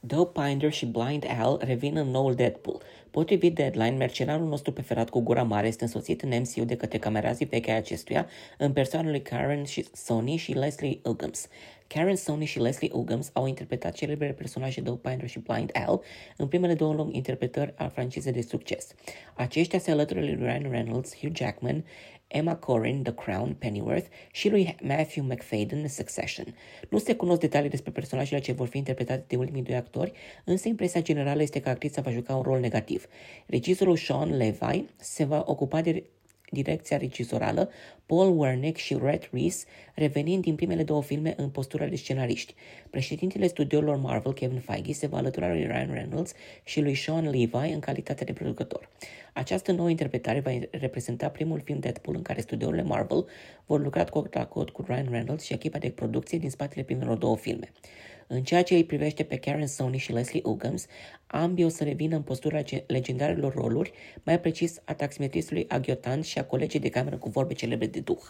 Dopebinder și Blind Al revin în noul Deadpool. Potrivit Deadline, mercenarul nostru preferat cu gura mare este însoțit în MCU de către camerazii vechi ai acestuia, în persoanele lui Karen și Sony și Leslie Uggams. Karen Sony și Leslie Uggams au interpretat celebrele personaje Dopebinder și Blind Al în primele două lung interpretări a francizei de succes. Aceștia se alătură lui Ryan Reynolds, Hugh Jackman, Emma Corrin, The Crown, Pennyworth și lui Matthew McFadden, Succession. Nu se cunosc detalii despre personajele ce vor fi interpretate de ultimii doi actori, însă impresia generală este că actrița va juca un rol negativ. Regizorul Sean Levi se va ocupa de direcția regizorală, Paul Wernick și Rhett Reese revenind din primele două filme în postura de scenariști. Președintele studiilor Marvel, Kevin Feige, se va alătura lui Ryan Reynolds și lui Sean Levi în calitate de producător. Această nouă interpretare va reprezenta primul film Deadpool în care studiourile Marvel vor lucra cot la cot cu Ryan Reynolds și echipa de producție din spatele primelor două filme. În ceea ce îi privește pe Karen Sony și Leslie Uggams, ambii o să revină în postura legendarilor roluri, mai precis a taximetristului aghiotant și a colegii de cameră cu vorbe celebre de duh.